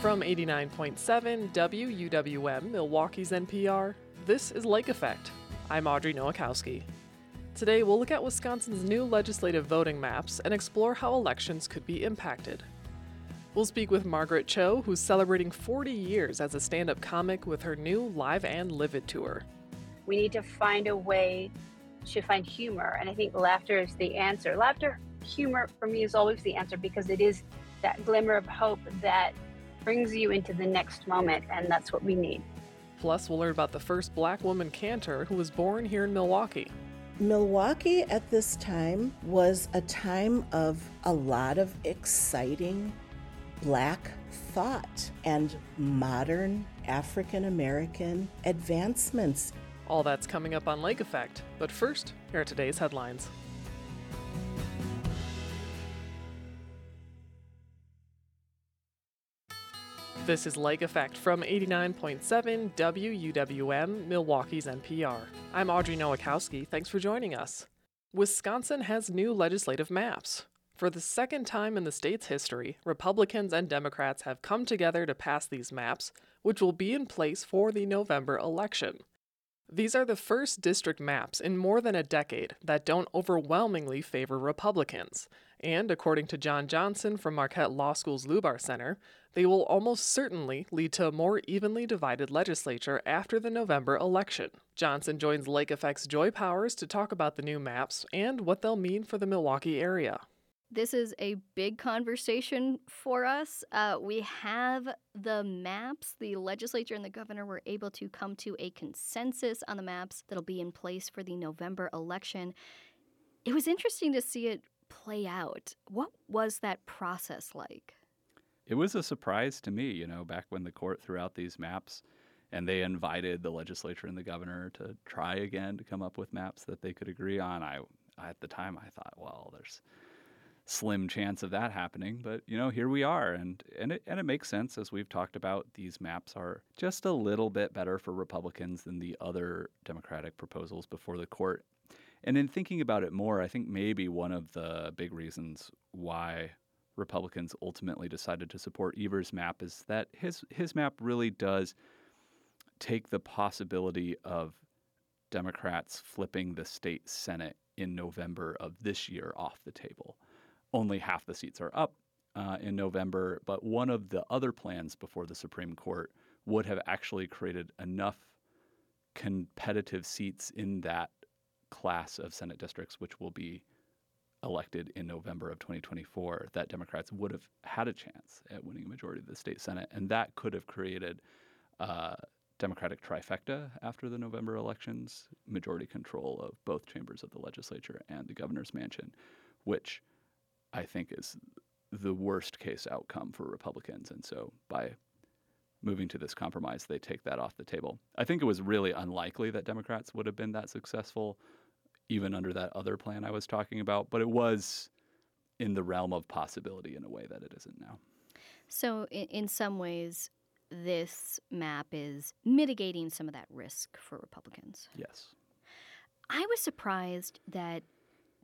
From 89.7 WUWM, Milwaukee's NPR, this is Lake Effect. I'm Audrey Nowakowski. Today, we'll look at Wisconsin's new legislative voting maps and explore how elections could be impacted. We'll speak with Margaret Cho, who's celebrating 40 years as a stand up comic with her new Live and Livid tour. We need to find a way to find humor, and I think laughter is the answer. Laughter, humor for me is always the answer because it is that glimmer of hope that brings you into the next moment, and that's what we need. Plus, we'll learn about the first black woman cantor who was born here in Milwaukee. Milwaukee at this time was a time of a lot of exciting black thought and modern African American advancements. All that's coming up on Lake Effect. But first, here are today's headlines. This is Lake Effect from 89.7 WUWM, Milwaukee's NPR. I'm Audrey Nowakowski. Thanks for joining us. Wisconsin has new legislative maps. For the second time in the state's history, Republicans and Democrats have come together to pass these maps, which will be in place for the November election. These are the first district maps in more than a decade that don't overwhelmingly favor Republicans. And according to John Johnson from Marquette Law School's Lubar Center, they will almost certainly lead to a more evenly divided legislature after the November election. Johnson joins Lake Effect's Joy Powers to talk about the new maps and what they'll mean for the Milwaukee area. This is a big conversation for us. Uh, we have the maps. The legislature and the governor were able to come to a consensus on the maps that'll be in place for the November election. It was interesting to see it play out. What was that process like? It was a surprise to me, you know, back when the court threw out these maps and they invited the legislature and the governor to try again to come up with maps that they could agree on. I at the time I thought, well, there's slim chance of that happening, but you know, here we are, and and it and it makes sense as we've talked about. These maps are just a little bit better for Republicans than the other Democratic proposals before the court. And in thinking about it more, I think maybe one of the big reasons why Republicans ultimately decided to support Evers' map is that his his map really does take the possibility of Democrats flipping the state Senate in November of this year off the table only half the seats are up uh, in November. But one of the other plans before the Supreme Court would have actually created enough competitive seats in that class of Senate districts, which will be elected in November of 2024, that Democrats would have had a chance at winning a majority of the state Senate. And that could have created a Democratic trifecta after the November elections, majority control of both chambers of the legislature and the governor's mansion, which I think is the worst case outcome for Republicans. And so by moving to this compromise, they take that off the table. I think it was really unlikely that Democrats would have been that successful, even under that other plan I was talking about, but it was in the realm of possibility in a way that it isn't now. So, in, in some ways, this map is mitigating some of that risk for Republicans. Yes. I was surprised that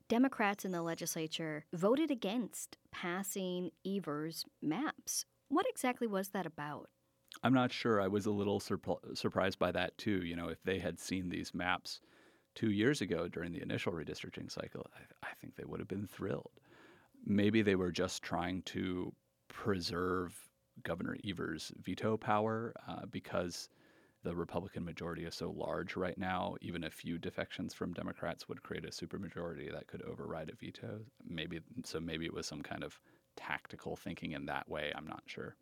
Democrats in the legislature voted against passing Evers' maps. What exactly was that about? I'm not sure. I was a little surp- surprised by that too. You know, if they had seen these maps two years ago during the initial redistricting cycle, I, I think they would have been thrilled. Maybe they were just trying to preserve Governor Evers' veto power uh, because the Republican majority is so large right now, even a few defections from Democrats would create a supermajority that could override a veto. Maybe so. Maybe it was some kind of tactical thinking in that way. I'm not sure.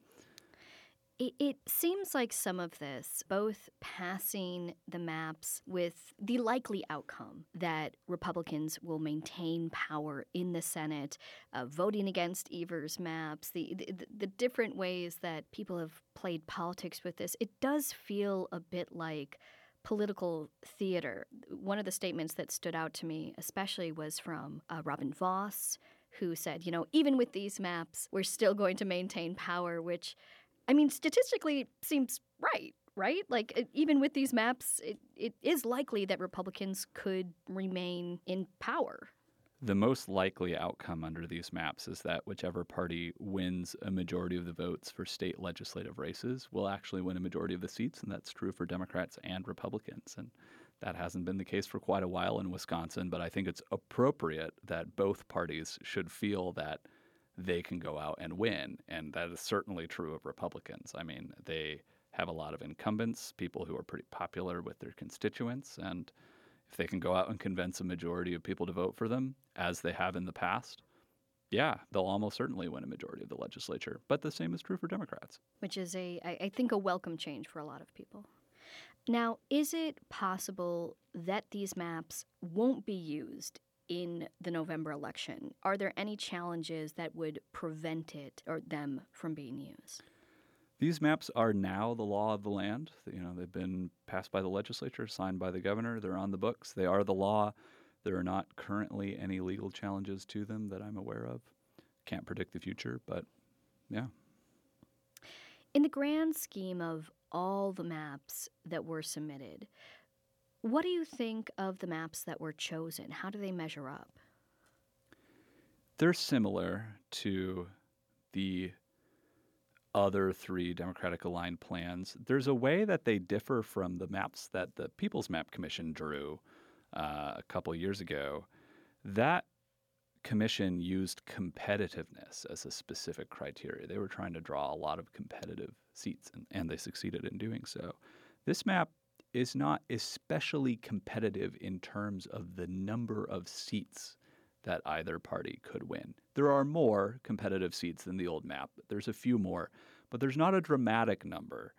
It, it, seems like some of this, both passing the maps with the likely outcome that Republicans will maintain power in the Senate, uh, voting against Evers' maps, the, the, the different ways that people have played politics with this, it does feel a bit like political theater. One of the statements that stood out to me, especially, was from uh, Robin Vos, who said, you know, even with these maps, we're still going to maintain power, which I mean, statistically seems right, right? Like, even with these maps, it, it is likely that Republicans could remain in power. the most likely outcome under these maps is that whichever party wins a majority of the votes for state legislative races will actually win a majority of the seats, and that's true for Democrats and Republicans. And that hasn't been the case for quite a while in Wisconsin, but I think it's appropriate that both parties should feel that they can go out and win. And that is certainly true of Republicans. I mean, they have a lot of incumbents, people who are pretty popular with their constituents, and if they can go out and convince a majority of people to vote for them, as they have in the past, yeah, they'll almost certainly win a majority of the legislature. But the same is true for Democrats. Which is a, I think, a welcome change for a lot of people. Now, is it possible that these maps won't be used in the November election? Are there any challenges that would prevent it or them from being used? These maps are now the law of the land. You know, they've been passed by the legislature, signed by the governor. They're on the books. They are the law. There are not currently any legal challenges to them that I'm aware of. Can't predict the future, but yeah. In the grand scheme of all the maps that were submitted, what do you think of the maps that were chosen? How do they measure up? They're similar to the other three Democratic aligned plans, there's a way that they differ from the maps that the People's Map Commission drew uh, a couple years ago. That commission used competitiveness as a specific criteria. They were trying to draw a lot of competitive seats, and, and they succeeded in doing so. This map is not especially competitive in terms of the number of seats that either party could win. There are more competitive seats than the old map. There's a few more, but there's not a dramatic number.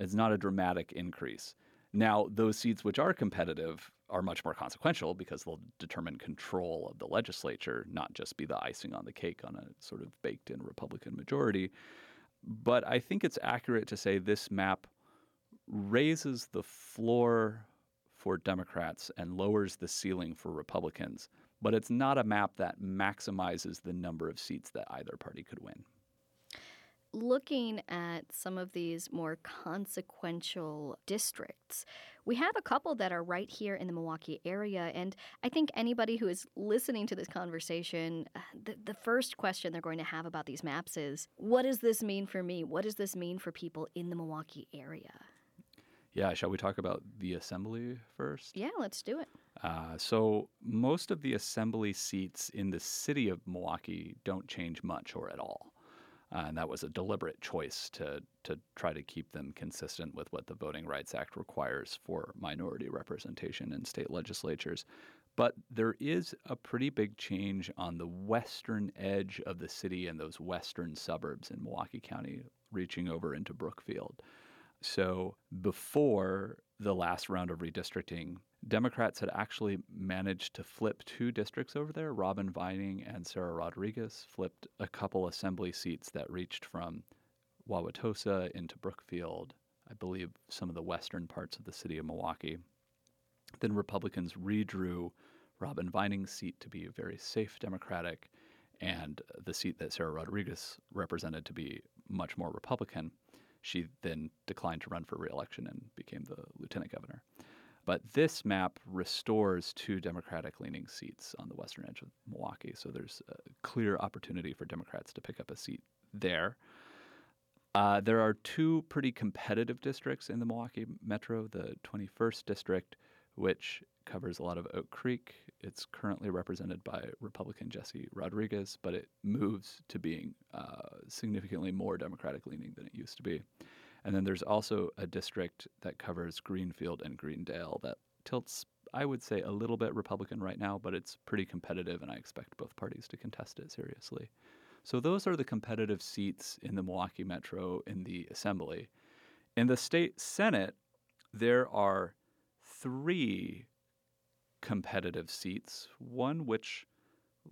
It's not a dramatic increase. Now, those seats which are competitive are much more consequential because they'll determine control of the legislature, not just be the icing on the cake on a sort of baked in Republican majority. But I think it's accurate to say this map raises the floor for Democrats and lowers the ceiling for Republicans but it's not a map that maximizes the number of seats that either party could win. Looking at some of these more consequential districts, we have a couple that are right here in the Milwaukee area. And I think anybody who is listening to this conversation, uh, the, the first question they're going to have about these maps is what does this mean for me? What does this mean for people in the Milwaukee area? Yeah, shall we talk about the assembly first? Yeah, let's do it. Uh, so, most of the assembly seats in the city of Milwaukee don't change much or at all. Uh, and that was a deliberate choice to, to try to keep them consistent with what the Voting Rights Act requires for minority representation in state legislatures. But there is a pretty big change on the western edge of the city and those western suburbs in Milwaukee County, reaching over into Brookfield. So before the last round of redistricting, Democrats had actually managed to flip two districts over there. Robin Vining and Sara Rodriguez flipped a couple assembly seats that reached from Wauwatosa into Brookfield, I believe some of the western parts of the city of Milwaukee. Then Republicans redrew Robin Vining's seat to be very safe Democratic and the seat that Sara Rodriguez represented to be much more Republican. She then declined to run for reelection and became the lieutenant governor. But this map restores two Democratic leaning seats on the western edge of Milwaukee. So there's a clear opportunity for Democrats to pick up a seat there. Uh, there are two pretty competitive districts in the Milwaukee Metro the 21st District, which covers a lot of Oak Creek. It's currently represented by Republican Jesse Rodriguez, but it moves to being uh, significantly more Democratic leaning than it used to be. And then there's also a district that covers Greenfield and Greendale that tilts, I would say, a little bit Republican right now, but it's pretty competitive, and I expect both parties to contest it seriously. So those are the competitive seats in the Milwaukee Metro in the Assembly. In the state Senate, there are three competitive seats, one which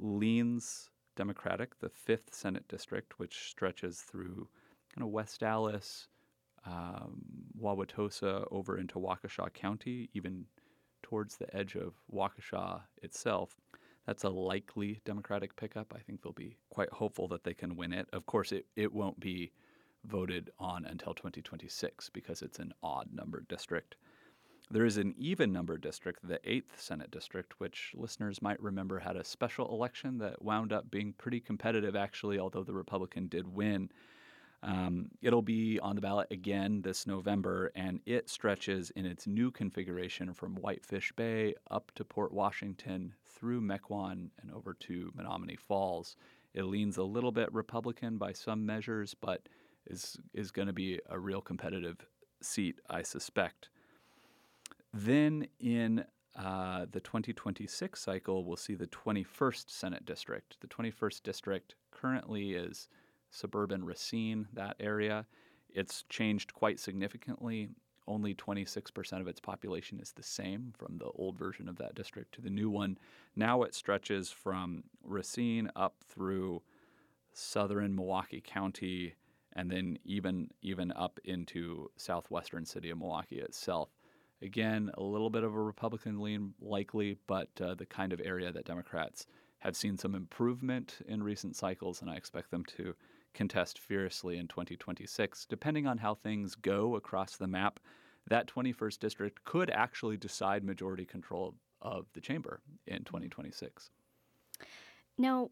leans Democratic, the 5th Senate District, which stretches through kind of West Allis, um, Wauwatosa over into Waukesha County, even towards the edge of Waukesha itself. That's a likely Democratic pickup. I think they'll be quite hopeful that they can win it. Of course, it, it won't be voted on until 2026 because it's an odd numbered district. There is an even number district, the 8th Senate District, which listeners might remember had a special election that wound up being pretty competitive, actually, although the Republican did win. Um, it'll be on the ballot again this November, and it stretches in its new configuration from Whitefish Bay up to Port Washington, through Mequon, and over to Menomonee Falls. It leans a little bit Republican by some measures, but is is going to be a real competitive seat, I suspect. Then in uh, the 2026 cycle, we'll see the 21st Senate District. The 21st District currently is suburban Racine, that area. It's changed quite significantly. Only 26% of its population is the same from the old version of that district to the new one. Now it stretches from Racine up through southern Milwaukee County and then even even up into southwestern city of Milwaukee itself. Again, a little bit of a Republican lean likely, but uh, the kind of area that Democrats have seen some improvement in recent cycles, and I expect them to contest fiercely in 2026. Depending on how things go across the map, that 21st district could actually decide majority control of the chamber in 2026. Now,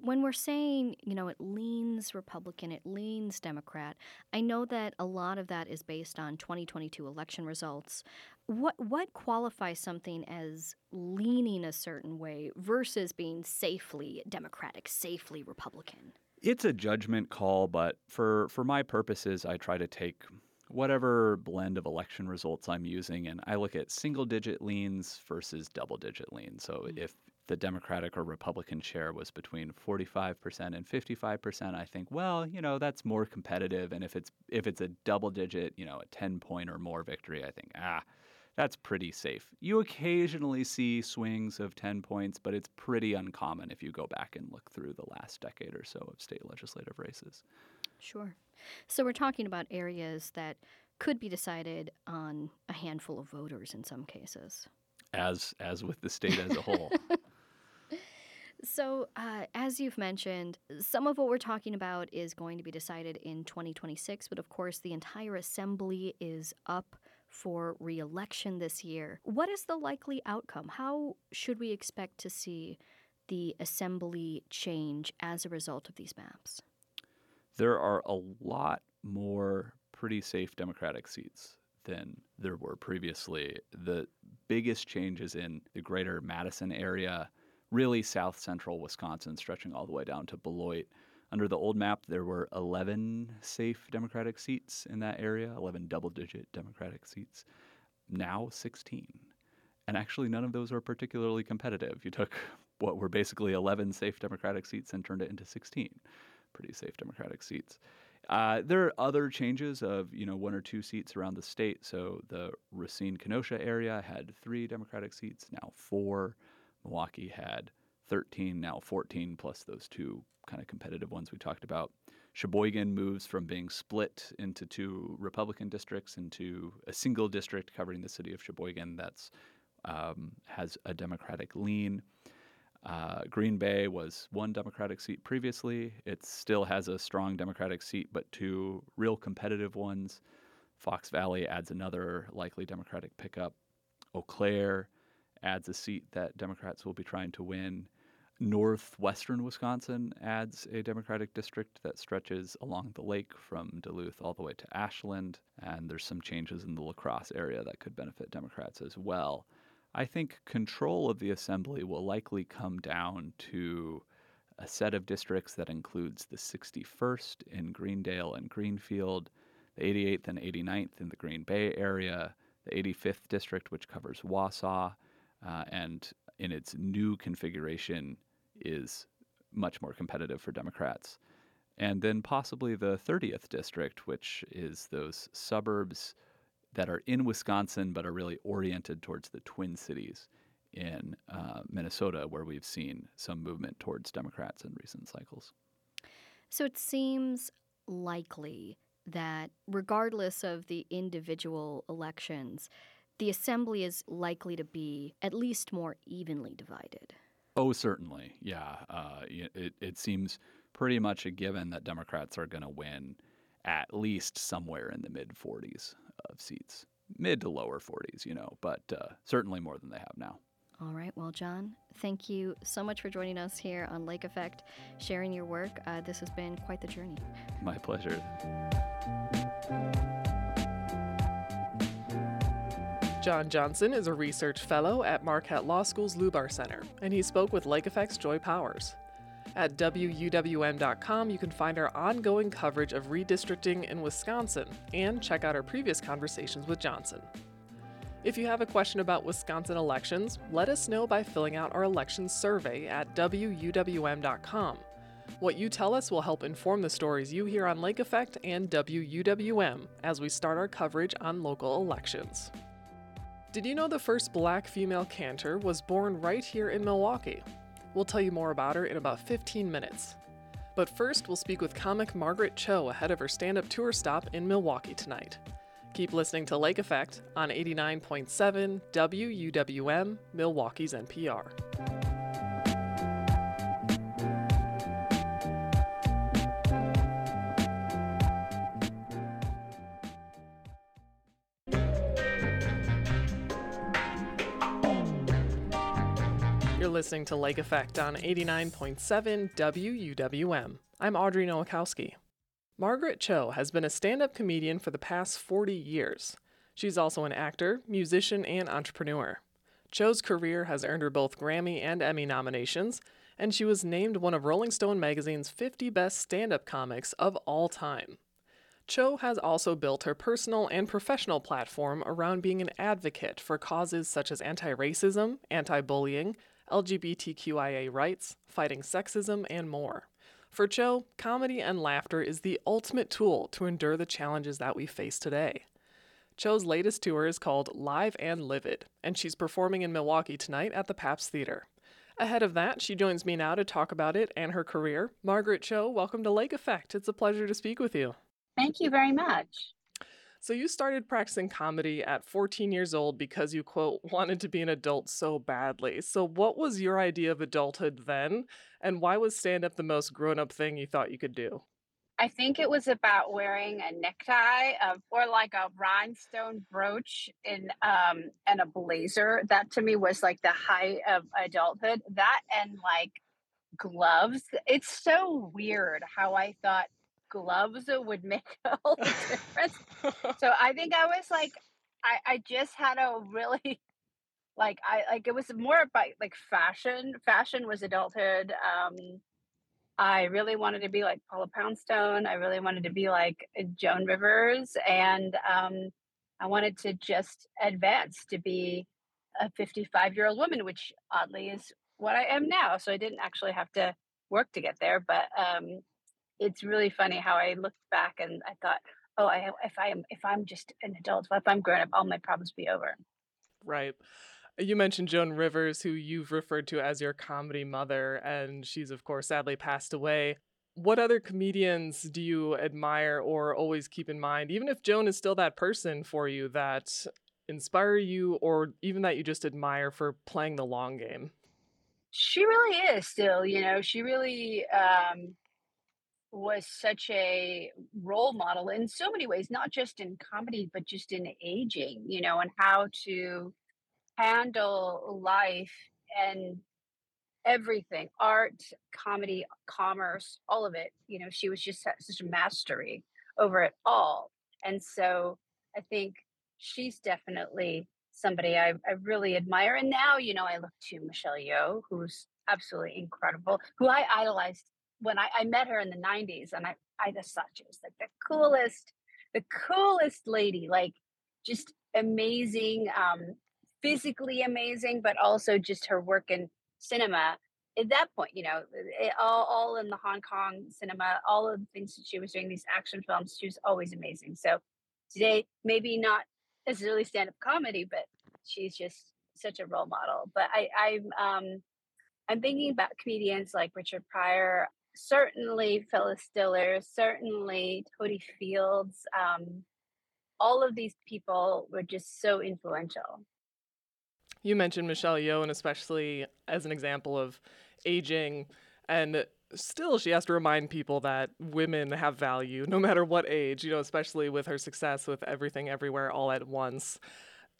when we're saying, you know, it leans Republican, it leans Democrat, I know that a lot of that is based on 2022 election results. What what qualifies something as leaning a certain way versus being safely Democratic, safely Republican? It's a judgment call, but for for my purposes, I try to take whatever blend of election results I'm using, and I look at single digit leans versus double digit leans. So mm-hmm. if the Democratic or Republican share was between 45% and 55%, I think, well, you know, that's more competitive. And if it's if it's a double digit, you know, a 10 point or more victory, I think, ah, that's pretty safe. You occasionally see swings of 10 points, but it's pretty uncommon if you go back and look through the last decade or so of state legislative races. Sure. So we're talking about areas that could be decided on a handful of voters in some cases. As as with the state as a whole. So, uh, as you've mentioned, some of what we're talking about is going to be decided in 2026, but of course, the entire assembly is up for reelection this year. What is the likely outcome? How should we expect to see the assembly change as a result of these maps? There are a lot more pretty safe Democratic seats than there were previously. The biggest changes in the greater Madison area really south central Wisconsin, stretching all the way down to Beloit. Under the old map, there were 11 safe Democratic seats in that area, 11 double digit Democratic seats. Now 16. And actually, none of those are particularly competitive. You took what were basically 11 safe Democratic seats and turned it into 16 pretty safe Democratic seats. Uh, there are other changes of you know one or two seats around the state. So the Racine Kenosha area had three Democratic seats, now four. Milwaukee had 13, now 14, plus those two kind of competitive ones we talked about. Sheboygan moves from being split into two Republican districts into a single district covering the city of Sheboygan that's um, has a Democratic lean. Uh, Green Bay was one Democratic seat previously. It still has a strong Democratic seat, but two real competitive ones. Fox Valley adds another likely Democratic pickup. Eau Claire adds a seat that Democrats will be trying to win. Northwestern Wisconsin adds a Democratic district that stretches along the lake from Duluth all the way to Ashland. And there's some changes in the La Crosse area that could benefit Democrats as well. I think control of the assembly will likely come down to a set of districts that includes the 61st in Greendale and Greenfield, the 88th and 89th in the Green Bay area, the 85th district, which covers Wausau, uh, and in its new configuration is much more competitive for Democrats. And then possibly the 30th district, which is those suburbs that are in Wisconsin but are really oriented towards the Twin Cities in uh, Minnesota, where we've seen some movement towards Democrats in recent cycles. So it seems likely that regardless of the individual elections, the assembly is likely to be at least more evenly divided. Oh, certainly. Yeah. Uh, it, it seems pretty much a given that Democrats are going to win at least somewhere in the mid 40s of seats. mid to lower 40s, you know, but uh, certainly more than they have now. All right. Well, John, thank you so much for joining us here on Lake Effect, sharing your work. Uh, this has been quite the journey. My pleasure. John Johnson is a research fellow at Marquette Law School's Lubar Center, and he spoke with Lake Effect's Joy Powers. At WUWM.com, you can find our ongoing coverage of redistricting in Wisconsin and check out our previous conversations with Johnson. If you have a question about Wisconsin elections, let us know by filling out our election survey at WUWM.com. What you tell us will help inform the stories you hear on Lake Effect and WUWM as we start our coverage on local elections. Did you know the first black female cantor was born right here in Milwaukee? We'll tell you more about her in about 15 minutes. But first, we'll speak with comic Margaret Cho ahead of her stand up tour stop in Milwaukee tonight. Keep listening to Lake Effect on 89.7 WUWM, Milwaukee's NPR. You're listening to Lake Effect on 89.7 WUWM. I'm Audrey Nowakowski. Margaret Cho has been a stand up comedian for the past 40 years. She's also an actor, musician, and entrepreneur. Cho's career has earned her both Grammy and Emmy nominations, and she was named one of Rolling Stone magazine's 50 best stand up comics of all time. Cho has also built her personal and professional platform around being an advocate for causes such as anti racism, anti bullying, LGBTQIA rights, fighting sexism, and more. For Cho, comedy and laughter is the ultimate tool to endure the challenges that we face today. Cho's latest tour is called Live and Livid, and she's performing in Milwaukee tonight at the Pabst Theater. Ahead of that, she joins me now to talk about it and her career. Margaret Cho, welcome to Lake Effect. It's a pleasure to speak with you. Thank you very much. So, you started practicing comedy at 14 years old because you, quote, wanted to be an adult so badly. So, what was your idea of adulthood then? And why was stand up the most grown up thing you thought you could do? I think it was about wearing a necktie of, or like a rhinestone brooch in um and a blazer. That to me was like the height of adulthood. That and like gloves. It's so weird how I thought gloves would make a whole difference. so I think I was like, I, I just had a really like I like it was more about like fashion. Fashion was adulthood. Um I really wanted to be like Paula Poundstone. I really wanted to be like Joan Rivers. And um I wanted to just advance to be a 55 year old woman, which oddly is what I am now. So I didn't actually have to work to get there. But um it's really funny how I looked back and I thought, oh, I if I am if I'm just an adult, if I'm grown up, all my problems be over. Right. You mentioned Joan Rivers, who you've referred to as your comedy mother, and she's of course sadly passed away. What other comedians do you admire or always keep in mind, even if Joan is still that person for you that inspire you or even that you just admire for playing the long game? She really is still, you know, she really um was such a role model in so many ways, not just in comedy, but just in aging, you know, and how to handle life and everything art, comedy, commerce, all of it. You know, she was just such a mastery over it all. And so I think she's definitely somebody I, I really admire. And now, you know, I look to Michelle Yeoh, who's absolutely incredible, who I idolized when I, I met her in the 90s and I, I just thought she was like the coolest, the coolest lady, like just amazing, um, physically amazing, but also just her work in cinema. At that point, you know, it, all, all in the Hong Kong cinema, all of the things that she was doing, these action films, she was always amazing. So today, maybe not necessarily stand up comedy, but she's just such a role model. But I, I'm, um, I'm thinking about comedians like Richard Pryor certainly Phyllis Diller, certainly Totie Fields. Um, all of these people were just so influential. You mentioned Michelle Yeoh, and especially as an example of aging. And still she has to remind people that women have value no matter what age, you know, especially with her success with everything everywhere all at once.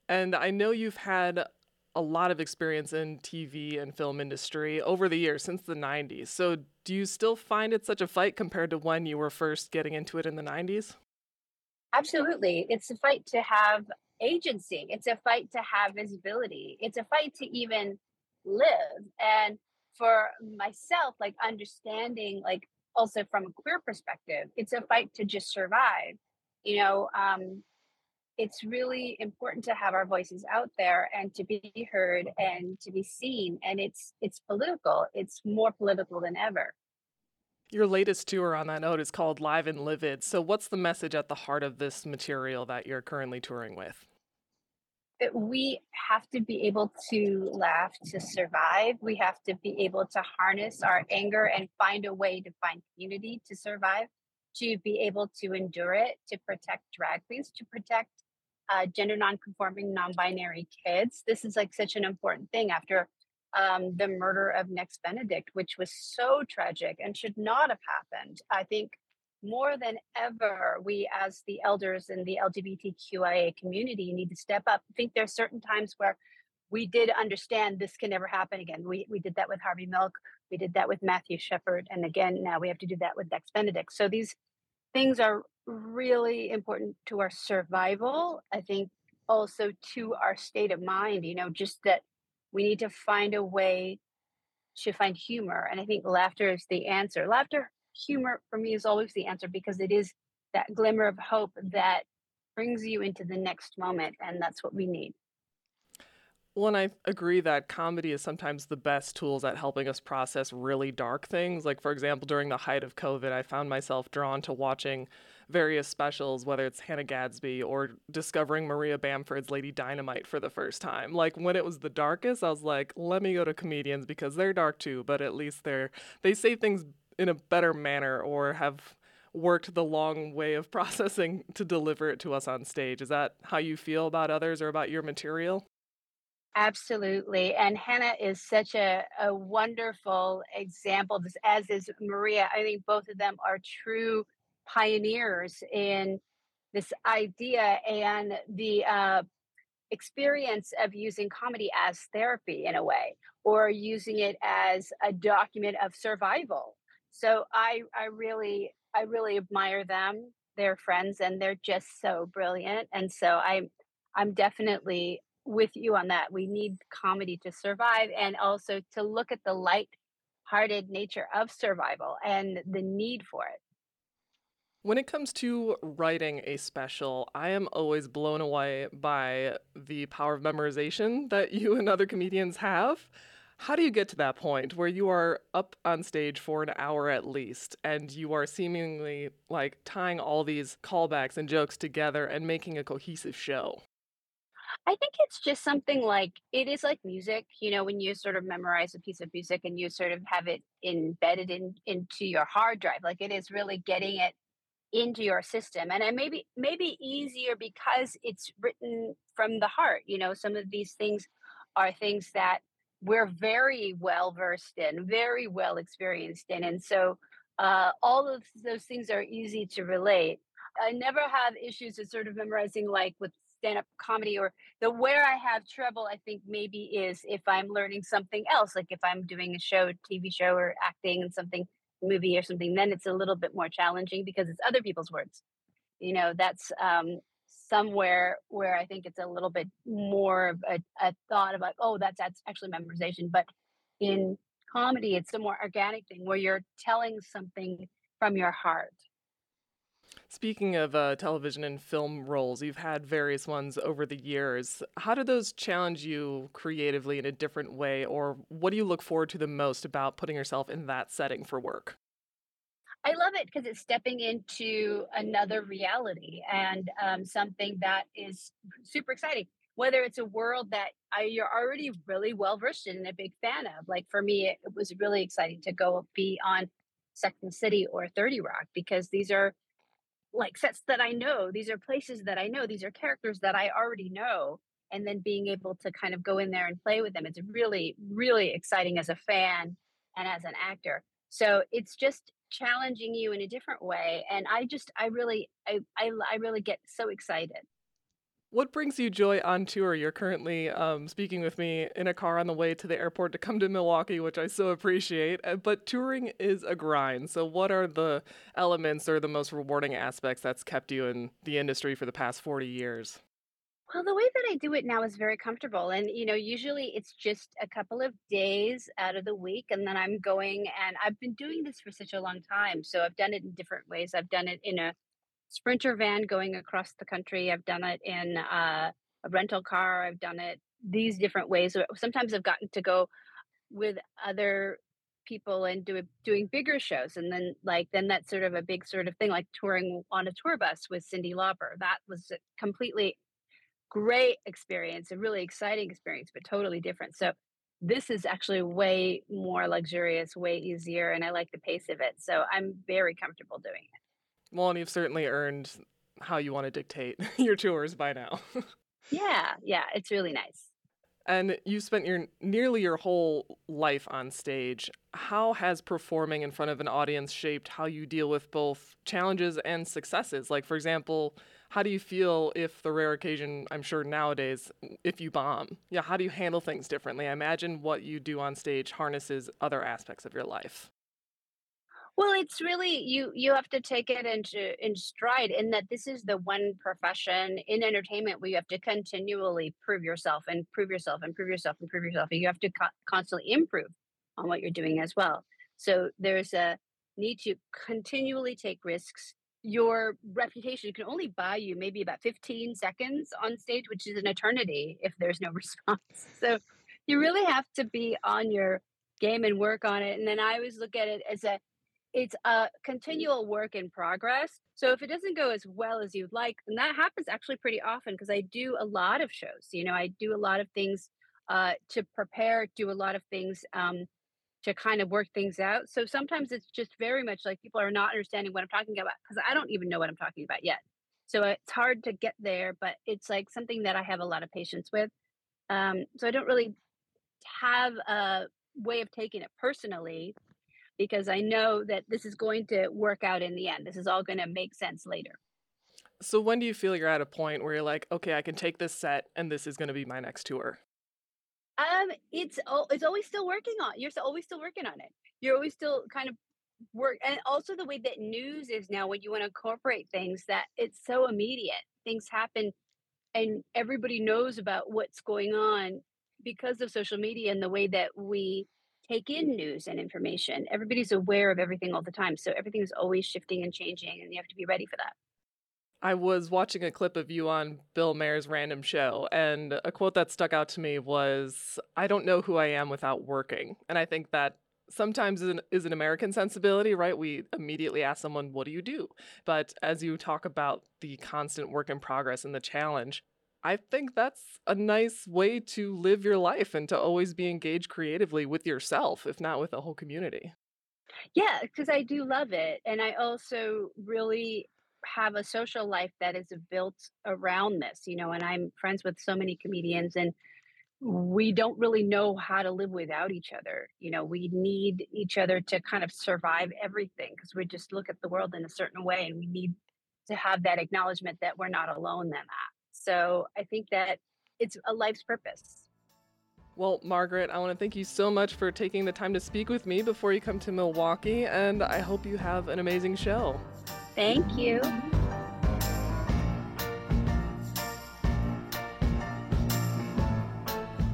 And I know you've had a lot of experience in TV and film industry over the years since the 90s. So, do you still find it such a fight compared to when you were first getting into it in the 90s? Absolutely. It's a fight to have agency. It's a fight to have visibility. It's a fight to even live. And for myself, like understanding, like also from a queer perspective, it's a fight to just survive. You know, um, it's really important to have our voices out there and to be heard mm-hmm. and to be seen. And it's it's political. It's more political than ever. Your latest tour on that note is called Live and Livid. So, what's the message at the heart of this material that you're currently touring with? we have to be able to laugh to survive. We have to be able to harness our anger and find a way to find community to survive, to be able to endure it, to protect drag queens, to protect uh, gender nonconforming, non-binary kids. This is like such an important thing after um, the murder of Nex Benedict, which was so tragic and should not have happened. I think more than ever, we as the elders in the LGBTQIA community need to step up. I think there's certain times where we did understand this can never happen again. We we did that with Harvey Milk, we did that with Matthew Shepard, and again now we have to do that with Nex Benedict. So these things are really important to our survival. I think also to our state of mind. You know, just that we need to find a way to find humor, and I think laughter is the answer. Laughter humor for me is always the answer because it is that glimmer of hope that brings you into the next moment. And that's what we need. Well, and I agree that comedy is sometimes the best tools at helping us process really dark things. Like, for example, during the height of COVID, I found myself drawn to watching various specials, whether it's Hannah Gadsby or discovering Maria Bamford's Lady Dynamite for the first time. Like, when it was the darkest, I was like, let me go to comedians because they're dark too, but at least they're, they say things in a better manner or have worked the long way of processing to deliver it to us on stage. Is that how you feel about others or about your material? Absolutely. And Hannah is such a, a wonderful example, as is Maria. I think both of them are true pioneers in this idea and the uh, experience of using comedy as therapy in a way, or using it as a document of survival so I I really I really admire them. They're friends and they're just so brilliant. And so I'm I'm definitely with you on that. We need comedy to survive and also to look at the light hearted nature of survival and the need for it. When it comes to writing a special, I am always blown away by the power of memorization that you and other comedians have. How do you get to that point where you are up on stage for an hour at least and you are seemingly like tying all these callbacks and jokes together and making a cohesive show? I think it's just something like it is like music, you know, when you sort of memorize a piece of music and you sort of have it embedded in into your hard drive. Like it is really getting it into your system. And it may be maybe easier because it's written from the heart. You know, some of these things are things that we're very well versed in, very well experienced in. And so uh, all of those things are easy to relate. I never have issues with sort of memorizing like with stand-up comedy or the where I have trouble, I think maybe is if I'm learning something else, like if I'm doing a show, TV show or acting and something movie or something, then it's a little bit more challenging because it's other people's words. You know, that's um somewhere where I think it's a little bit more of a, a thought about, oh, that's, that's actually memorization. But in comedy, it's a more organic thing where you're telling something from your heart. Speaking of uh, television and film roles, you've had various ones over the years. How do those challenge you creatively in a different way, or what do you look forward to the most about putting yourself in that setting for work? I love it because it's stepping into another reality and um, something that is super exciting. Whether it's a world that I, you're already really well versed in and a big fan of. Like for me, it, it was really exciting to go be on Sex and City or 30 Rock because these are like sets that I know. These are places that I know. These are characters that I already know. And then being able to kind of go in there and play with them. It's really, really exciting as a fan and as an actor So it's just challenging you in a different way. And I just, I really, I, I, I really get so excited. What brings you joy on tour? You're currently um, speaking with me in a car on the way to the airport to come to Milwaukee, which I so appreciate. Uh, but touring is a grind. So, what are the elements or the most rewarding aspects that's kept you in the industry for the past 40 years? Well, the way that I do it now is very comfortable. And, you know, usually it's just a couple of days out of the week. And then I'm going, and I've been doing this for such a long time. So I've done it in different ways. I've done it in a sprinter van going across the country. I've done it in uh, a rental car. I've done it these different ways. Sometimes I've gotten to go with other people and do it doing bigger shows and then like then that's sort of a big sort of thing like touring on a tour bus with Cyndi Lauper that was a completely great experience a really exciting experience but totally different so this is actually way more luxurious way easier and i like the pace of it so i'm very comfortable doing it well, and you've certainly earned how you want to dictate your tours by now. yeah, yeah, it's really nice. And you spent your nearly your whole life on stage. How has performing in front of an audience shaped how you deal with both challenges and successes? Like, for example, how do you feel if the rare occasion, I'm sure nowadays, if you bomb? Yeah, how do you handle things differently? I imagine what you do on stage harnesses other aspects of your life. Well, it's really you you have to take it into in stride in that this is the one profession in entertainment where you have to continually prove yourself and prove yourself and prove yourself and prove yourself. And you have to co- constantly improve on what you're doing as well. So there's a need to continually take risks. Your reputation can only buy you maybe about 15 seconds on stage, which is an eternity if there's no response. So you really have to be on your game and work on it. And then I always look at it as a it's a continual work in progress. So if it doesn't go as well as you'd like, and that happens actually pretty often because I do a lot of shows. You know, I do a lot of things uh, to prepare, do a lot of things um, to kind of work things out. So sometimes it's just very much like people are not understanding what I'm talking about because I don't even know what I'm talking about yet. So it's hard to get there, but it's like something that I have a lot of patience with. Um, so I don't really have a way of taking it personally because I know that this is going to work out in the end. This is all going to make sense later. So when do you feel you're at a point where you're like, okay, I can take this set and this is going to be my next tour? Um, it's it's always still working on. You're always still working on it. You're always still kind of work, and also the way that news is now. When you want to incorporate things, that it's so immediate. Things happen, and everybody knows about what's going on because of social media and the way that we take in news and information. Everybody's aware of everything all the time. So everything is always shifting and changing, and you have to be ready for that. I was watching a clip of you on Bill Maher's random show, and a quote that stuck out to me was, I don't know who I am without working. And I think that sometimes is an, is an American sensibility, right? We immediately ask someone, What do you do? But as you talk about the constant work in progress and the challenge, I think that's a nice way to live your life and to always be engaged creatively with yourself, if not with the whole community. Yeah, because I do love it. And I also really have a social life that is built around this, you know, and I'm friends with so many comedians and we don't really know how to live without each other. You know, we need each other to kind of survive everything because we just look at the world in a certain way and we need to have that acknowledgement that we're not alone in that. So I think that it's a life's purpose. Well, Margaret, I want to thank you so much for taking the time to speak with me before you come to Milwaukee, and I hope you have an amazing show. Thank you.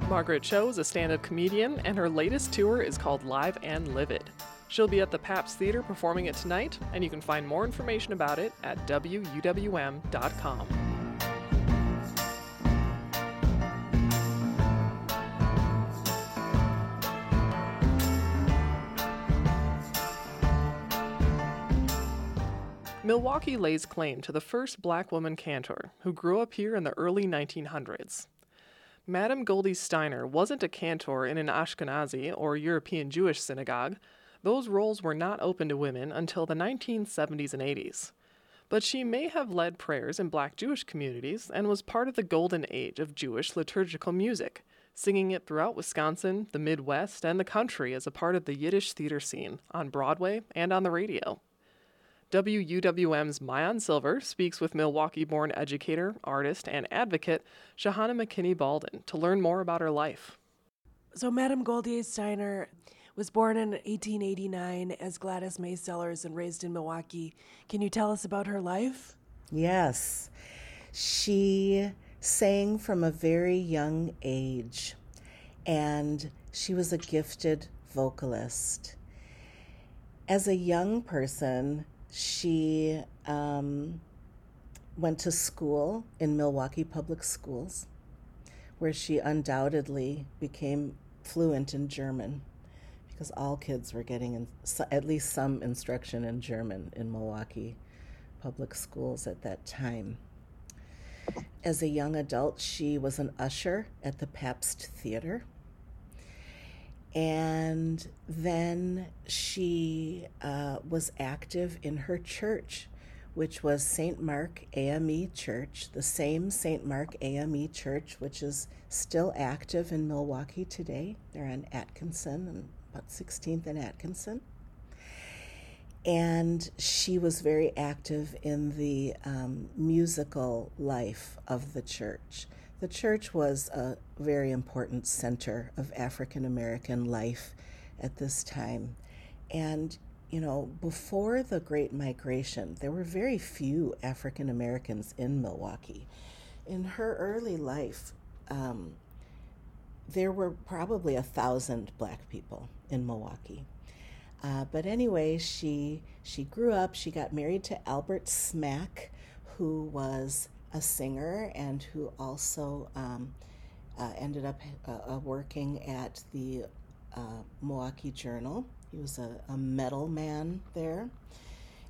Margaret Cho is a stand up comedian, and her latest tour is called Live and Livid. She'll be at the Pabst Theater performing it tonight, and you can find more information about it at WUWM.com. Milwaukee lays claim to the first black woman cantor who grew up here in the early 1900s. Madame Goldie Steiner wasn't a cantor in an Ashkenazi or European Jewish synagogue. Those roles were not open to women until the 1970s and 80s. But she may have led prayers in black Jewish communities and was part of the golden age of Jewish liturgical music, singing it throughout Wisconsin, the Midwest, and the country as a part of the Yiddish theater scene on Broadway and on the radio. WUWM's Maayan Silver speaks with Milwaukee born educator, artist, and advocate Shahana McKinney Baldwin to learn more about her life. So, Madame Goldie Steiner was born in 1889 as Gladys May Sellers and raised in Milwaukee. Can you tell us about her life? Yes. She sang from a very young age, and she was a gifted vocalist. As a young person, she um, went to school in Milwaukee Public Schools, where she undoubtedly became fluent in German because all kids were getting in, at least some instruction in German in Milwaukee Public Schools at that time. As a young adult, she was an usher at the Pabst Theater and then she uh, was active in her church, which was St. Mark AME Church, the same St. Mark AME Church, which is still active in Milwaukee today. They're on Atkinson and about 16th and Atkinson. And she was very active in the um, musical life of the church. The church was a very important center of African American life at this time. And, you know, before the Great Migration, there were very few African Americans in Milwaukee. In her early life, um, there were probably a thousand black people in Milwaukee. Uh, but anyway, she she grew up. She got married to Albert Smack, who was a singer and who also um, uh, ended up uh, uh, working at the uh, Milwaukee Journal. He was a, a, metal man there.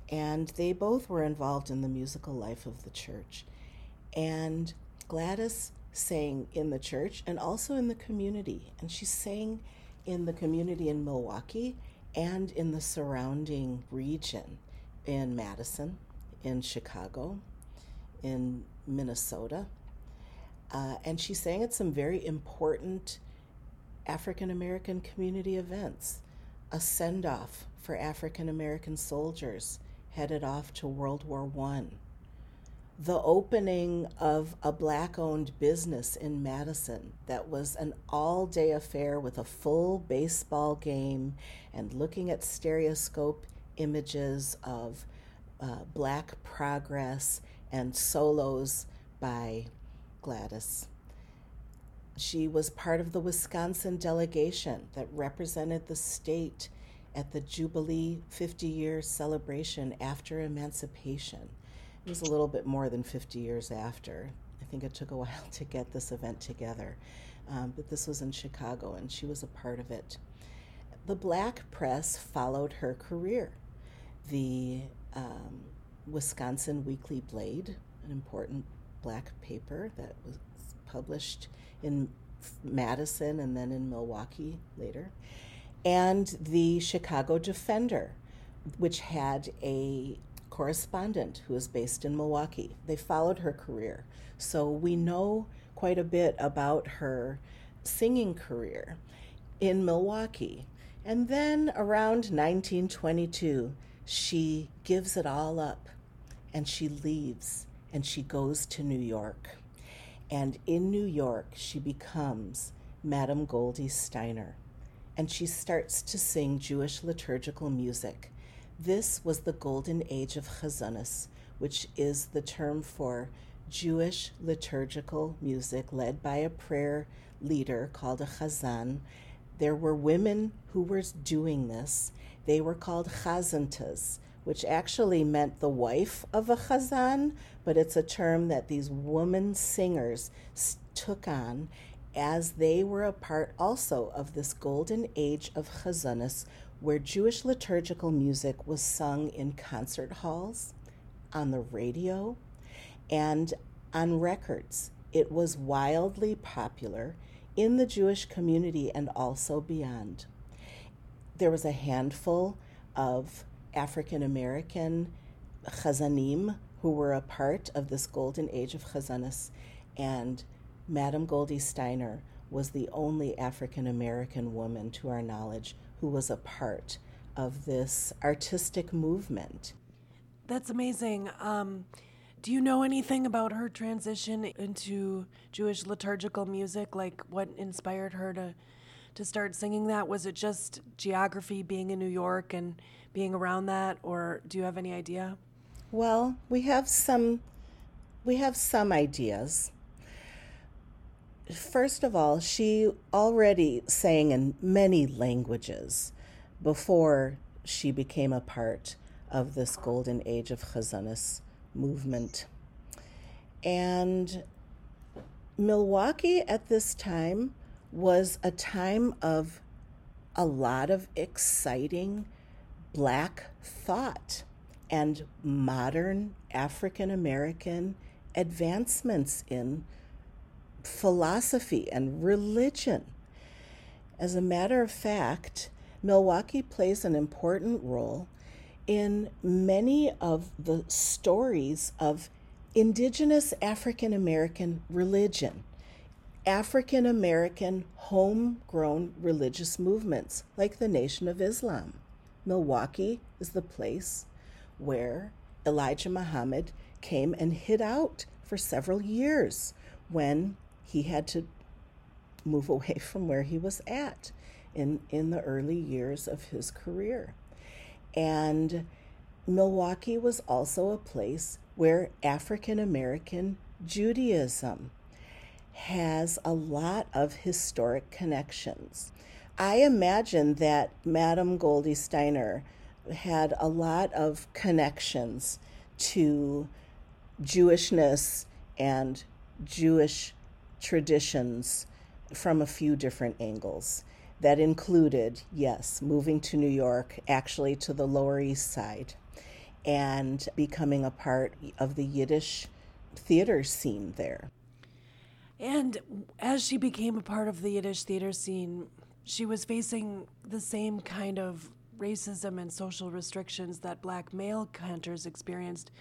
And they both were involved in the musical life of the church. And Gladys sang in the church and also in the community. And she sang in the community in Milwaukee and in the surrounding region in Madison, in Chicago, in Minnesota. Uh, and she sang at some very important African American community events. A send off for African American soldiers headed off to World War I. The opening of a black owned business in Madison that was an all day affair with a full baseball game and looking at stereoscope images of uh, black progress and solos by Gladys. She was part of the Wisconsin delegation that represented the state at the Jubilee 50 year celebration after emancipation. It was a little bit more than 50 years after. I think it took a while to get this event together, um, but this was in Chicago and she was a part of it. The black press followed her career. The um, Wisconsin Weekly Blade, an important black paper that was published in Madison and then in Milwaukee later, and the Chicago Defender, which had a correspondent who was based in Milwaukee. They followed her career. So we know quite a bit about her singing career in Milwaukee. And then around 1922, she gives it all up and she leaves and she goes to New York. And in New York, she becomes Madame Goldie Steiner. And she starts to sing Jewish liturgical music. This was the golden age of chazanas, which is the term for Jewish liturgical music led by a prayer leader called a chazan. There were women who were doing this. They were called chazantas, which actually meant the wife of a chazan, but it's a term that these woman singers took on as they were a part also of this golden age of chazanas, where Jewish liturgical music was sung in concert halls, on the radio, and on records. It was wildly popular in the Jewish community and also beyond. There was a handful of African American chazanim who were a part of this golden age of chazanas, and Madame Goldie Steiner was the only African American woman, to our knowledge, who was a part of this artistic movement. That's amazing. Um, do you know anything about her transition into Jewish liturgical music? Like what inspired her to to start singing that? Was it just geography, being in New York and being around that, or do you have any idea? Well, we have some we have some ideas. First of all, she already sang in many languages before she became a part of this golden age of Chazanis movement. And Milwaukee at this time was a time of a lot of exciting black thought and modern African American advancements in philosophy and religion. As a matter of fact, Milwaukee plays an important role in many of the stories of indigenous African American religion, African American homegrown religious movements like the Nation of Islam. Milwaukee is the place where Elijah Muhammad came and hid out for several years when he had to move away from where he was at in, in the early years of his career. And Milwaukee was also a place where African American Judaism has a lot of historic connections. I imagine that Madame Goldie Steiner had a lot of connections to Jewishness and Jewish traditions from a few different angles. That included, yes, moving to New York, actually to the Lower East Side, and becoming a part of the Yiddish theater scene there. And as she became a part of the Yiddish theater scene, she was facing the same kind of racism and social restrictions that black male cantors experienced,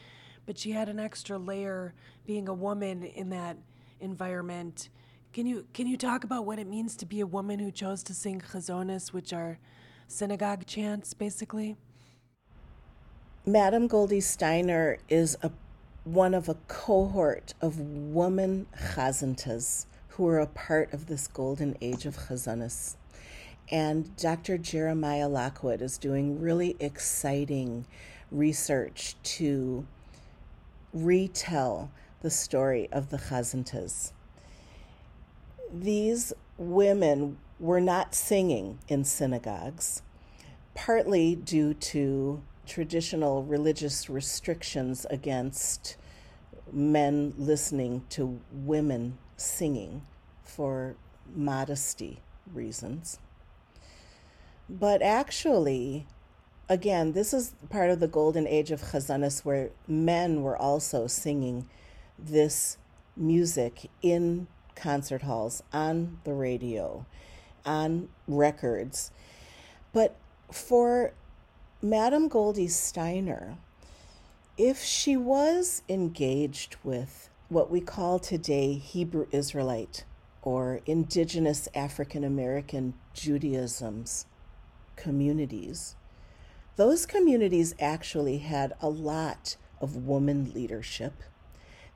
but she had an extra layer being a woman in that environment. Can you can you talk about what it means to be a woman who chose to sing chazonis, which are synagogue chants, basically? Madame Goldie Steiner is a one of a cohort of woman chazantas who are a part of this golden age of chazanis. And Dr. Jeremiah Lockwood is doing really exciting research to retell the story of the Chazantas. These women were not singing in synagogues, partly due to traditional religious restrictions against men listening to women singing for modesty reasons. But actually, again, this is part of the golden age of Chazanis where men were also singing this music in concert halls, on the radio, on records. But for Madame Goldie Steiner, if she was engaged with what we call today Hebrew Israelite or indigenous African American Judaisms communities, those communities actually had a lot of woman leadership.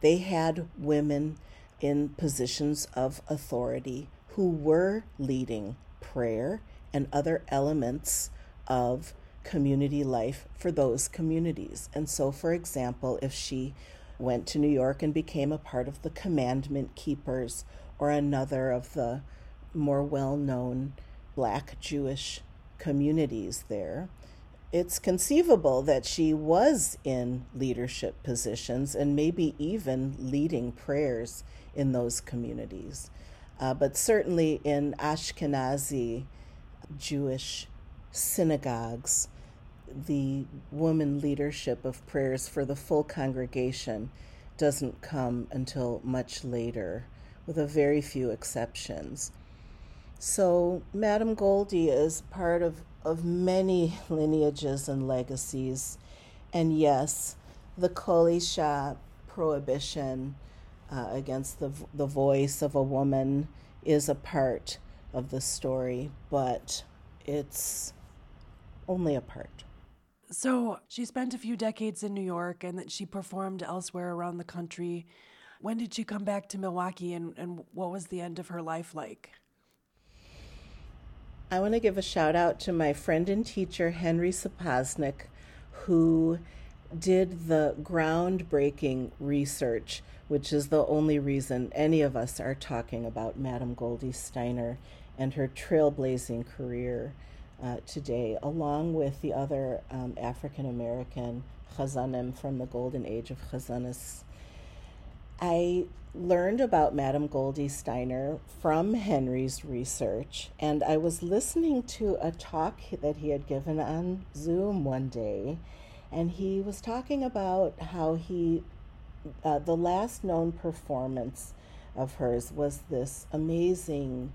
They had women in positions of authority who were leading prayer and other elements of community life for those communities. And so, for example, if she went to New York and became a part of the Commandment Keepers or another of the more well known Black Jewish communities there, it's conceivable that she was in leadership positions and maybe even leading prayers in those communities. Uh, but certainly in Ashkenazi Jewish synagogues, the woman leadership of prayers for the full congregation doesn't come until much later, with a very few exceptions. So, Madame Goldie is part of, of many lineages and legacies. And yes, the Kol Isha prohibition uh, against the, the voice of a woman is a part of the story, but it's only a part. So she spent a few decades in New York and that she performed elsewhere around the country. When did she come back to Milwaukee and, and what was the end of her life like? I want to give a shout out to my friend and teacher, Henry Sapoznik, who did the groundbreaking research, which is the only reason any of us are talking about Madame Goldie Steiner and her trailblazing career uh, today, along with the other um, African American chazanim from the golden age of chazanis. I learned about Madame Goldie Steiner from Henry's research, and I was listening to a talk that he had given on Zoom one day, and he was talking about how he, uh, the last known performance of hers was this amazing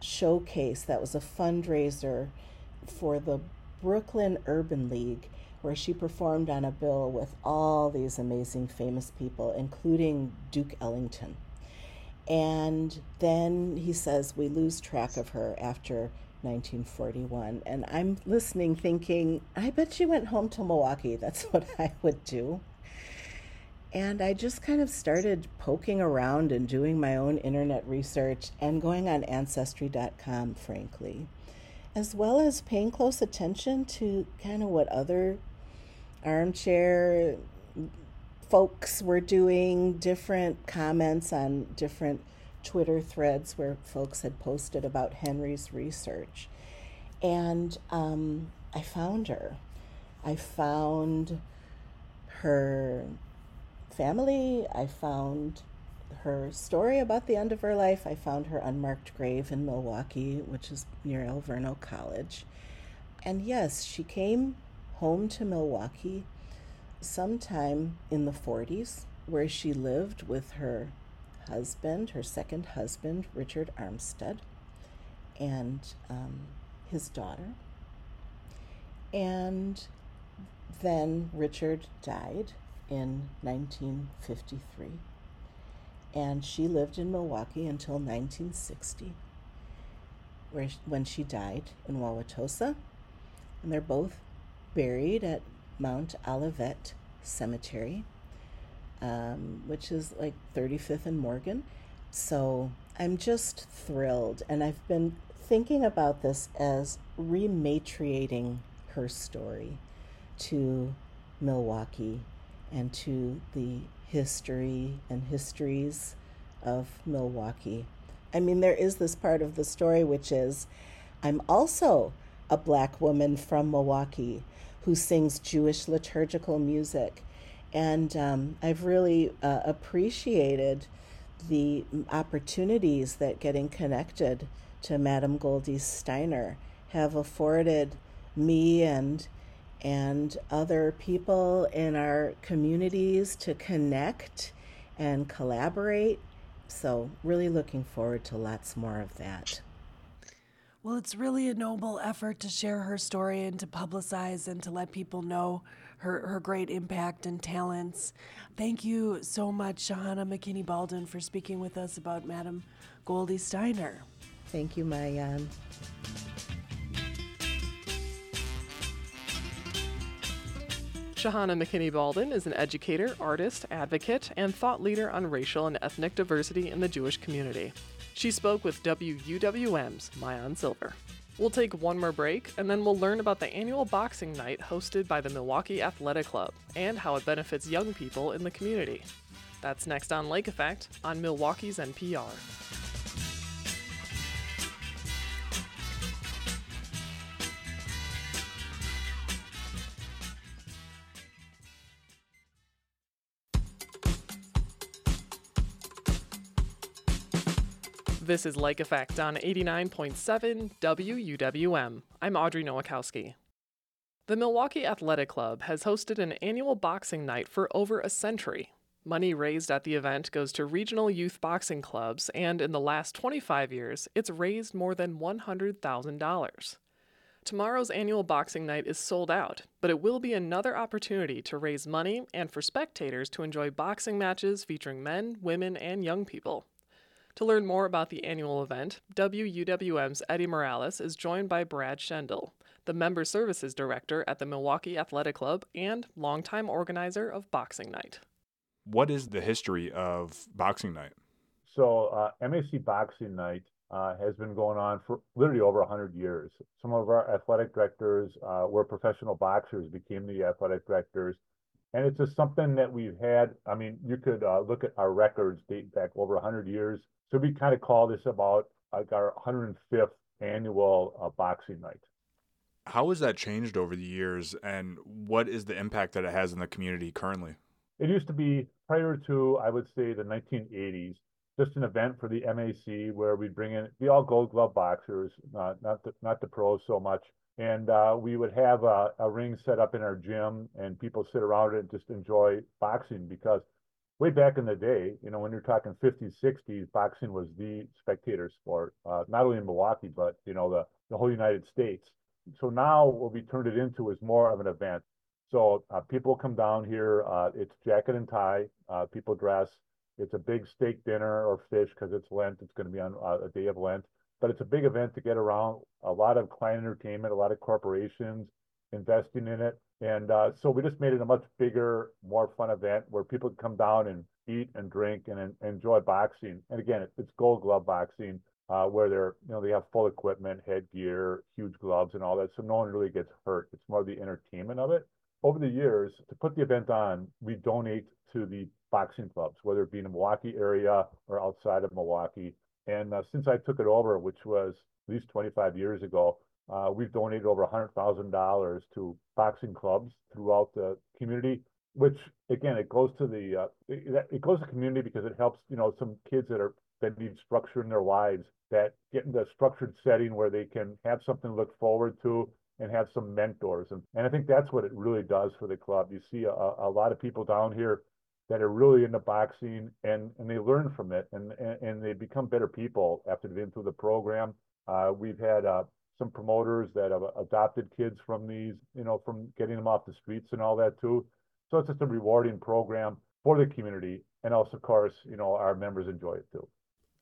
showcase that was a fundraiser for the Brooklyn Urban League, where she performed on a bill with all these amazing famous people, including Duke Ellington. And then he says we lose track of her after 1941. And I'm listening thinking, I bet she went home to Milwaukee. That's what I would do. And I just kind of started poking around and doing my own internet research and going on Ancestry.com, frankly as well as paying close attention to kind of what other armchair folks were doing, different comments on different Twitter threads where folks had posted about Henry's research. And um, I found her. I found her family. I found her story about the end of her life. I found her unmarked grave in Milwaukee, which is near Alverno College. And yes, she came home to Milwaukee sometime in the 40s, where she lived with her husband, her second husband, Richard Armstead, and um, his daughter. And then Richard died in 1953 and she lived in Milwaukee until 1960, where when she died in Wauwatosa, and they're both buried at Mount Olivet Cemetery, um, which is like 35th and Morgan. So I'm just thrilled, and I've been thinking about this as rematriating her story to Milwaukee and to the history and histories of Milwaukee. I mean, there is this part of the story which is I'm also a black woman from Milwaukee who sings Jewish liturgical music. And um, I've really uh, appreciated the opportunities that getting connected to Madame Goldie Steiner have afforded me and and other people in our communities to connect and collaborate. So, really looking forward to lots more of that. Well, it's really a noble effort to share her story and to publicize and to let people know her, her great impact and talents. Thank you so much, Shahana McKinney Baldwin, for speaking with us about Madame Goldie Steiner. Thank you, Maayan. Shahana McKinney Baldwin is an educator, artist, advocate, and thought leader on racial and ethnic diversity in the Jewish community. She spoke with WUWM's Maayan Silver. We'll take one more break, and then we'll learn about the annual boxing night hosted by the Milwaukee Athletic Club and how it benefits young people in the community. That's next on Lake Effect on Milwaukee's NPR. This is Lake Effect on 89.7 WUWM. I'm Audrey Nowakowski. The Milwaukee Athletic Club has hosted an annual boxing night for over a century. Money raised at the event goes to regional youth boxing clubs, and in the last 25 years, it's raised more than $100,000. Tomorrow's annual boxing night is sold out, but it will be another opportunity to raise money and for spectators to enjoy boxing matches featuring men, women, and young people. To learn more about the annual event, WUWM's Eddie Morales is joined by Brad Schendel, the Member Services Director at the Milwaukee Athletic Club and longtime organizer of Boxing Night. What is the history of Boxing Night? So, uh, MAC Boxing Night uh, has been going on for literally over 100 years. Some of our athletic directors uh, were professional boxers, became the athletic directors. And it's just something that we've had. I mean, you could uh, look at our records date back over 100 years. So we kind of call this about like our 105th annual uh, boxing night. How has that changed over the years, and what is the impact that it has in the community currently? It used to be prior to, I would say, the 1980s just an event for the MAC where we'd bring in the all gold glove boxers, uh, not the, not the pros so much. And uh, we would have a, a, ring set up in our gym and people sit around it and just enjoy boxing because way back in the day, you know, when you're talking 50s, 60s, boxing was the spectator sport, uh, not only in Milwaukee, but, you know, the, the whole United States. So now what we turned it into is more of an event. So uh, people come down here, uh, it's jacket and tie, uh, people dress, it's a big steak dinner or fish because it's Lent. It's going to be on uh, a day of Lent, but it's a big event to get around. A lot of client entertainment, a lot of corporations investing in it. And uh, so we just made it a much bigger, more fun event where people can come down and eat and drink and, and enjoy boxing. And again, it's gold glove boxing uh, where they're, you know, they have full equipment, headgear, huge gloves and all that. So no one really gets hurt. It's more the entertainment of it. Over the years, to put the event on, we donate to the boxing clubs, whether it be in the Milwaukee area or outside of Milwaukee. And uh, since I took it over, which was at least 25 years ago, uh, we've donated over $100,000 to boxing clubs throughout the community. Which again, it goes to the uh, it, it goes to community because it helps you know some kids that are that need structure in their lives that get into a structured setting where they can have something to look forward to and have some mentors. And, and I think that's what it really does for the club. You see a, a lot of people down here that are really into boxing and, and they learn from it and, and, and they become better people after they've been through the program. Uh, we've had uh, some promoters that have adopted kids from these, you know, from getting them off the streets and all that too. So it's just a rewarding program for the community. And also, of course, you know, our members enjoy it too.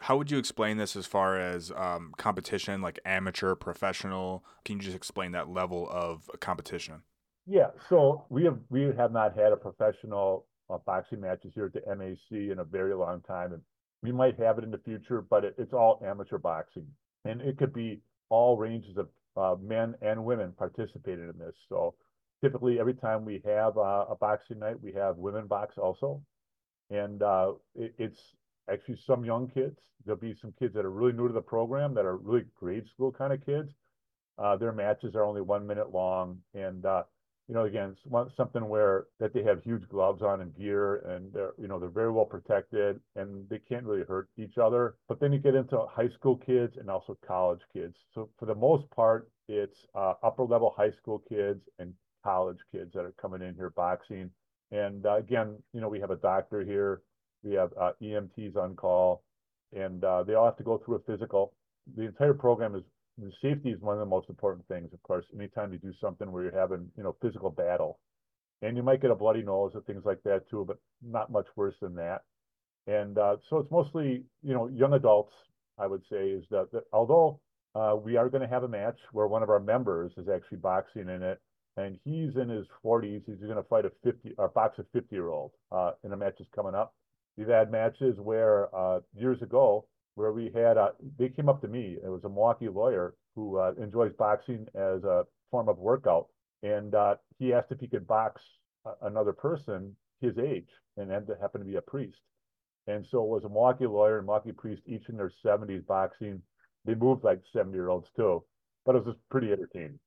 How would you explain this as far as um, competition, like amateur, professional? Can you just explain that level of competition? Yeah, so we have we have not had a professional uh, boxing matches here at the MAC in a very long time. And we might have it in the future, but it, it's all amateur boxing. And it could be all ranges of uh, men and women participating in this. So typically, every time we have uh, a boxing night, we have women box also. And uh, it, it's actually some young kids. There'll be some kids that are really new to the program that are really grade school kind of kids. Uh, their matches are only one minute long. And uh, you know, again, something where that they have huge gloves on and gear, and they're, you know, they're very well protected, and they can't really hurt each other. But then you get into high school kids and also college kids. So for the most part, it's uh, upper level high school kids and college kids that are coming in here boxing. And uh, again, you know, we have a doctor here, we have uh, EMTs on call, and uh, they all have to go through a physical. The entire program is the safety is one of the most important things, of course. Anytime you do something where you're having, you know, physical battle, and you might get a bloody nose or things like that too, but not much worse than that. And uh, so it's mostly, you know, young adults. I would say is that, that although uh, we are going to have a match where one of our members is actually boxing in it, and he's in his 40s. He's going to fight a 50 or box a 50 year old uh, in a match that's coming up. We've had matches where uh, years ago where we had a, they came up to me. It was a Milwaukee lawyer who uh, enjoys boxing as a form of workout, and uh, he asked if he could box another person his age, and that happened to be a priest. And so it was a Milwaukee lawyer and Milwaukee priest, each in their 70s boxing. They moved like 70 year olds too, but it was just pretty entertaining.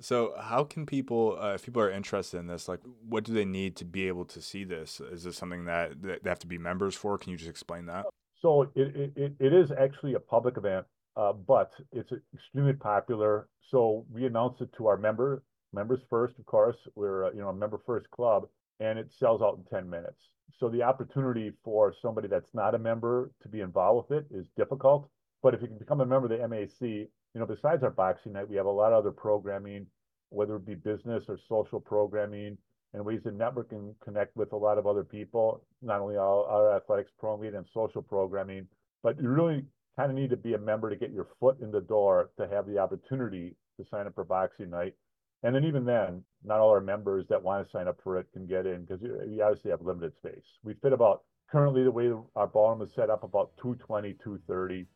So, how can people, uh, if people are interested in this, like, what do they need to be able to see this? Is this something that, that they have to be members for? Can you just explain that? So it, it, it is actually a public event, uh, but it's extremely popular. So we announced it to our member members first, of course. We're uh, you know a member first club, and it sells out in 10 minutes. So the opportunity for somebody that's not a member to be involved with it is difficult. But if you can become a member of the MAC, you know, besides our boxing night, we have a lot of other programming, whether it be business or social programming and ways to network and connect with a lot of other people, not only our, our athletics program and social programming, But you really kind of need to be a member to get your foot in the door to have the opportunity to sign up for boxing night. And then even then, not all our members that want to sign up for it can get in because you obviously have limited space. We fit about currently the way our ballroom is set up about 220, 230.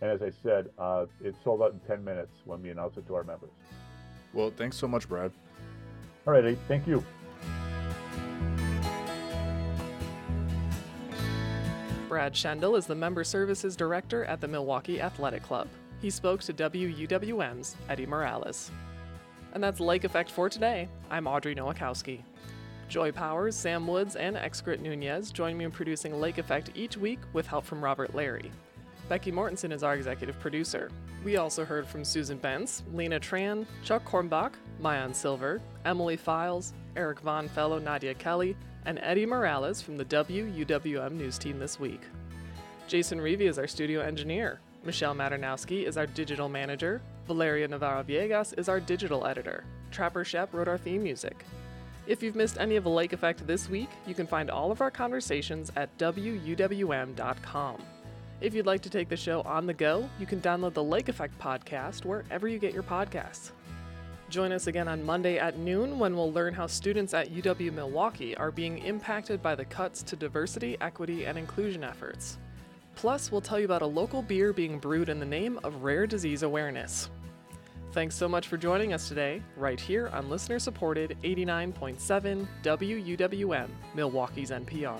And as I said, uh, it sold out in 10 minutes when we announced it to our members. Well, thanks so much, Brad. All right, thank you. Brad Schendel is the Member Services Director at the Milwaukee Athletic Club. He spoke to WUWM's Eddie Morales. And that's Lake Effect for today. I'm Audrey Nowakowski. Joy Powers, Sam Woods, and Xcaret Nunez join me in producing Lake Effect each week with help from Robert Larry. Becky Mortensen is our executive producer. We also heard from Susan Bence, Lena Tran, Chuck Quirmbach, Maayan Silver, Emily Files, Eric Von Fellow, Nadia Kelly, and Eddie Morales from the WUWM News Team this week. Jason Reevy is our studio engineer. Michelle Maternowski is our digital manager. Valeria Navarro Viegas is our digital editor. Trapper Schoepp wrote our theme music. If you've missed any of the Lake Effect this week, you can find all of our conversations at WUWM.com. If you'd like to take the show on the go, you can download the Lake Effect podcast wherever you get your podcasts. Join us again on Monday at noon when we'll learn how students at UW Milwaukee are being impacted by the cuts to diversity, equity, and inclusion efforts. Plus, we'll tell you about a local beer being brewed in the name of rare disease awareness. Thanks so much for joining us today, right here on listener supported 89.7 WUWM, Milwaukee's NPR.